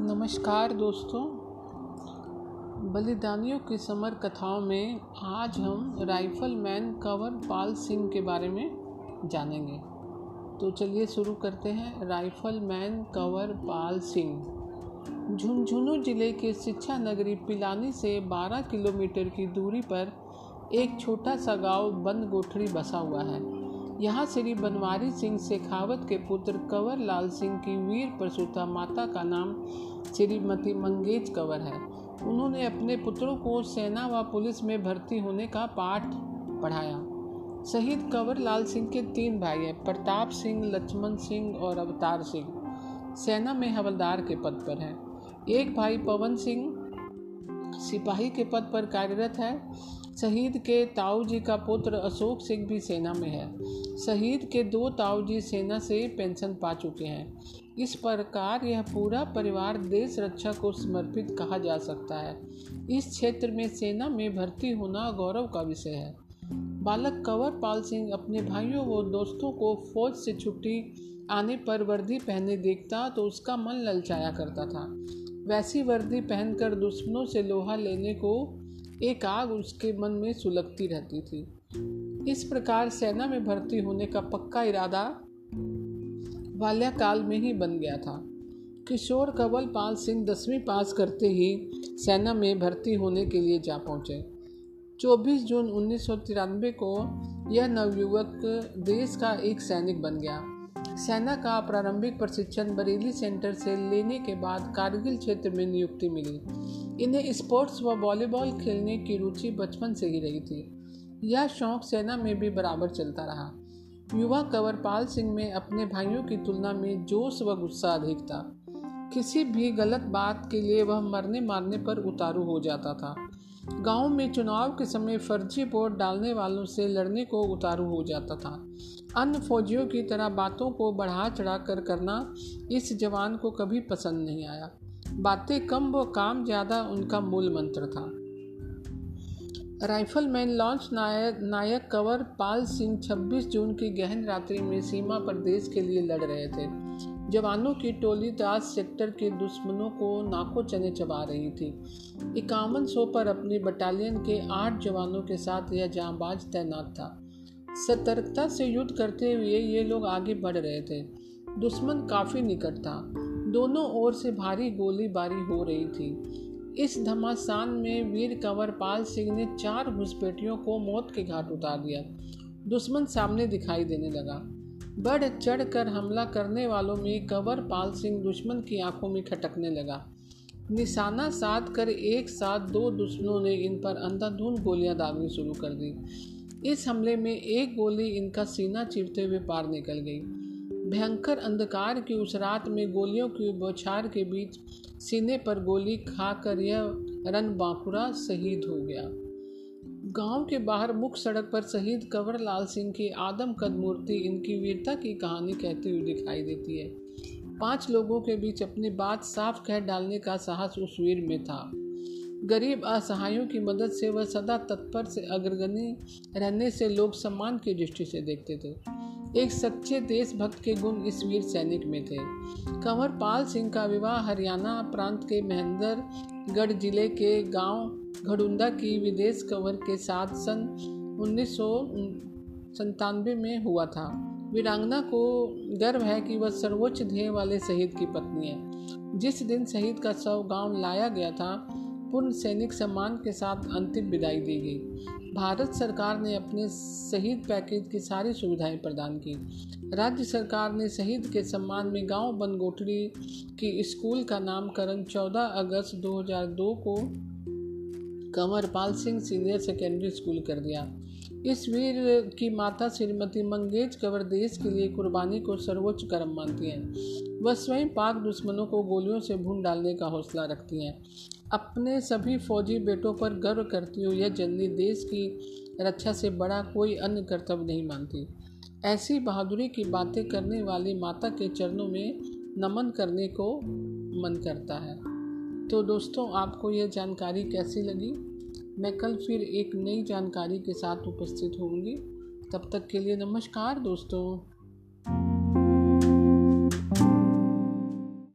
नमस्कार दोस्तों। बलिदानियों की समर कथाओं में आज हम राइफल मैन कंवर पाल सिंह के बारे में जानेंगे। तो चलिए शुरू करते हैं राइफल मैन कंवर पाल सिंह। झुंझुनू ज़िले के शिक्षा नगरी पिलानी से 12 किलोमीटर की दूरी पर एक छोटा सा गाँव बंद गोठड़ी बसा हुआ है। यहाँ श्री बनवारी सिंह शेखावत के पुत्र कंवर लाल सिंह की वीर प्रसूता माता का नाम श्रीमती मंगेज कंवर है। उन्होंने अपने पुत्रों को सेना व पुलिस में भर्ती होने का पाठ पढ़ाया। शहीद कंवर लाल सिंह के तीन भाई हैं, प्रताप सिंह, लक्ष्मण सिंह और अवतार सिंह। सेना में हवलदार के पद पर हैं। एक भाई पवन सिंह सिपाही के पद पर कार्यरत है। शहीद के ताऊ जी का पुत्र अशोक सिंह भी सेना में है। शहीद के दो ताऊ जी सेना से पेंशन पा चुके हैं। इस प्रकार यह पूरा परिवार देश रक्षा को समर्पित कहा जा सकता है। इस क्षेत्र में सेना में भर्ती होना गौरव का विषय है। बालक कंवर पाल सिंह अपने भाइयों व दोस्तों को फौज से छुट्टी आने पर वर्दी पहने देखता तो उसका मन ललचाया करता था। वैसी वर्दी पहनकर दुश्मनों से लोहा लेने को एक आग उसके मन में सुलगती रहती थी। इस प्रकार सेना में भर्ती होने का पक्का इरादा बाल्याकाल में ही बन गया था। किशोर कंवल पाल सिंह दसवीं पास करते ही सेना में भर्ती होने के लिए जा पहुँचे। 24 जून उन्नीस सौ तिरानवे को यह नवयुवक देश का एक सैनिक बन गया। सेना का प्रारंभिक प्रशिक्षण बरेली सेंटर से लेने के बाद कारगिल क्षेत्र में नियुक्ति मिली। इन्हें स्पोर्ट्स व वॉलीबॉल खेलने की रुचि बचपन से ही रही थी। यह शौक सेना में भी बराबर चलता रहा। युवा कंवरपाल सिंह में अपने भाइयों की तुलना में जोश व गुस्सा अधिक था। किसी भी गलत बात के लिए वह मरने मारने पर उतारू हो जाता था। गाँव में चुनाव के समय फर्जी वोट डालने वालों से लड़ने को उतारू हो जाता था। अन्य फौजियों की तरह बातों को बढ़ा चढ़ा कर करना इस जवान को कभी पसंद नहीं आया। बातें कम व काम ज़्यादा उनका मूल मंत्र था। Rifleman lance naik naik Kanwar Pal Singh 26 June की गहन रात्रि में सीमा पर देश के लिए लड़ रहे थे। जवानों की टोली दास सेक्टर के दुश्मनों को नाको चने चबा रही थी। इक्यावन सौ पर अपनी बटालियन के आठ जवानों के साथ यह जांबाज तैनात था। सतर्कता से युद्ध करते हुए ये लोग आगे बढ़ रहे थे। दुश्मन काफ़ी निकट था। दोनों ओर से भारी गोलीबारी हो रही थी। इस घमासान में वीर कंवर पाल सिंह ने चार घुसपैठियों को मौत के घाट उतार दिया। दुश्मन सामने दिखाई देने लगा। बढ़ चढ़ कर हमला करने वालों में कंवर पाल सिंह दुश्मन की आँखों में खटकने लगा। निशाना साध कर एक साथ दो दुश्मनों ने इन पर अंधाधुंध गोलियाँ दागनी शुरू कर दी। इस हमले में एक गोली इनका सीना चिरते हुए पार निकल गई। भयंकर अंधकार की उस रात में गोलियों की बौछार के बीच सीने पर गोली खाकर यह रन बांकुरा शहीद हो गया। गाँव के बाहर मुख्य सड़क पर शहीद कंवर लाल सिंह की आदमकद मूर्ति इनकी वीरता की कहानी कहती हुई दिखाई देती है। पाँच लोगों के बीच अपनी बात साफ़ कह डालने का साहस उस वीर में था। गरीब असहायों की मदद से वह सदा तत्पर से अग्रगणी रहने से लोग सम्मान की दृष्टि से देखते थे। एक सच्चे देशभक्त के गुण इस वीर सैनिक में थे। कंवर पाल सिंह का विवाह हरियाणा प्रांत के महेंद्रगढ़ ज़िले के गाँव घड़ुंदा की विदेश कंवर के साथ सन उन्नीस संतानवे में हुआ था। वीरांगना को गर्व है कि वह सर्वोच्च ध्येय वाले शहीद की पत्नी है। जिस दिन शहीद का शव गाँव लाया गया था, पूर्ण सैनिक सम्मान के साथ अंतिम विदाई दी गई। भारत सरकार ने अपने शहीद पैकेज की सारी सुविधाएँ प्रदान की। राज्य सरकार ने शहीद के सम्मान में गाँव बनगोटरी की स्कूल का नामकरण 14 अगस्त 2002 को Kanwarpal Singh senior secondary school कर दिया। इस वीर की माता श्रीमती मंगेज कंवर देश के लिए कुर्बानी को सर्वोच्च कर्म मानती हैं। वह स्वयं पाक दुश्मनों को गोलियों से भून डालने का हौसला रखती हैं। अपने सभी फौजी बेटों पर गर्व करती हुई यह जननी देश की रक्षा से बड़ा कोई अन्य कर्तव्य नहीं मानती। ऐसी बहादुरी की बातें करने वाली माता के चरणों में नमन करने को मन करता है। तो दोस्तों, आपको यह जानकारी कैसी लगी? मैं कल फिर एक नई जानकारी के साथ उपस्थित होंगी। तब तक के लिए नमस्कार दोस्तों।